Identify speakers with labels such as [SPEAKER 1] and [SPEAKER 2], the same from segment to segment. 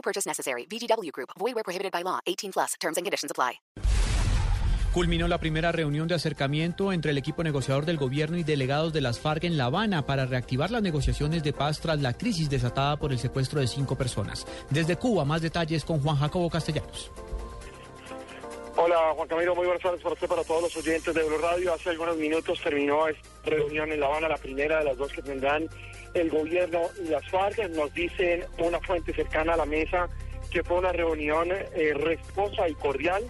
[SPEAKER 1] No purchase necessary. VGW Group. Void where prohibited by law. 18 plus. Terms and conditions apply.
[SPEAKER 2] Culminó la primera reunión de acercamiento entre el equipo negociador del gobierno y delegados de las FARC en La Habana para reactivar las negociaciones de paz tras la crisis desatada por el secuestro de cinco personas. Desde Cuba, más detalles con Juan Jacobo Castellanos.
[SPEAKER 3] Hola Juan Camilo, muy buenas tardes para usted, para todos los oyentes de Blue Radio. Hace algunos minutos terminó esta reunión en La Habana, la primera de las dos que tendrán el gobierno y las FARC. Nos dicen una fuente cercana a la mesa que fue una reunión eh, y cordial.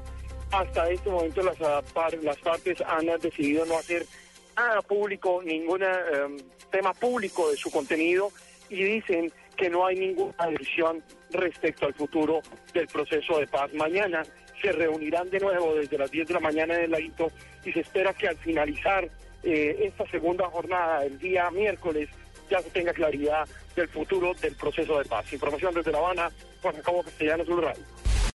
[SPEAKER 3] Hasta este momento las, las partes han decidido no hacer nada público, ningún eh, tema público de su contenido y dicen que no hay ninguna decisión respecto al futuro del proceso de paz. Mañana se reunirán de nuevo desde las 10 de la mañana en el ladito y se espera que al finalizar eh, esta segunda jornada, el día miércoles, ya se tenga claridad del futuro del proceso de paz. Información desde La Habana, Juan Jacobo Castellanos, Blue Radio.